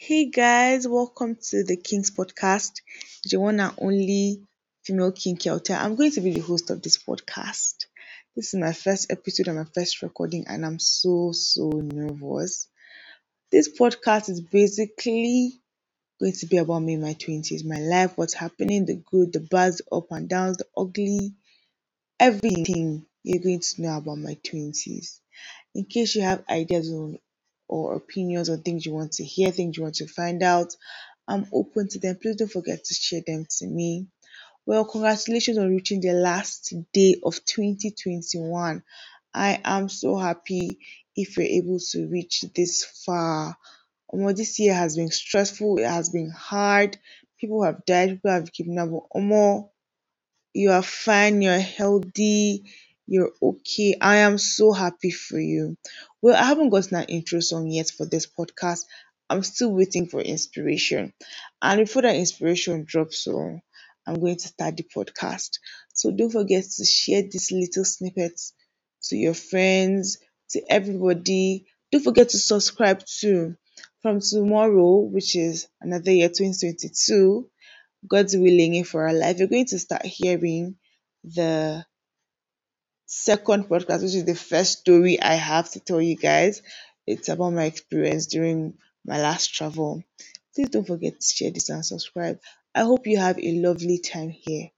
Hey guys, welcome to the King's Podcast, the one and only female King Kyauta. I'm going to be the host of this podcast. This is my first episode and my first recording, and I'm so so nervous. This podcast is basically going to be about me in my 20s, my life, what's happening, the good, the bad, the up and downs, the ugly, everything you're going to know about my 20s. In case you have ideas on or opinions or things you want to hear, things you want to find out, I'm open to them. Please don't forget to share them to me. Well, congratulations on reaching the last day of 2021. I am so happy if you're able to reach this far. Omo, this year has been stressful, it has been hard. People have died, people have given up. Omo, you are fine, you're healthy, you're okay. I am so happy for you. Well, I haven't gotten an intro song yet for this podcast. I'm still waiting for inspiration. And before that inspiration drops, so I'm going to start the podcast. So don't forget to share these little snippets to your friends, to everybody. Don't forget to subscribe too. From tomorrow, which is another year 2022, God's willing for our life, you're going to start hearing the second podcast, which is the first story I have to tell you guys. It's about my experience during my last travel. Please don't forget to share this and subscribe. I hope you have a lovely time here.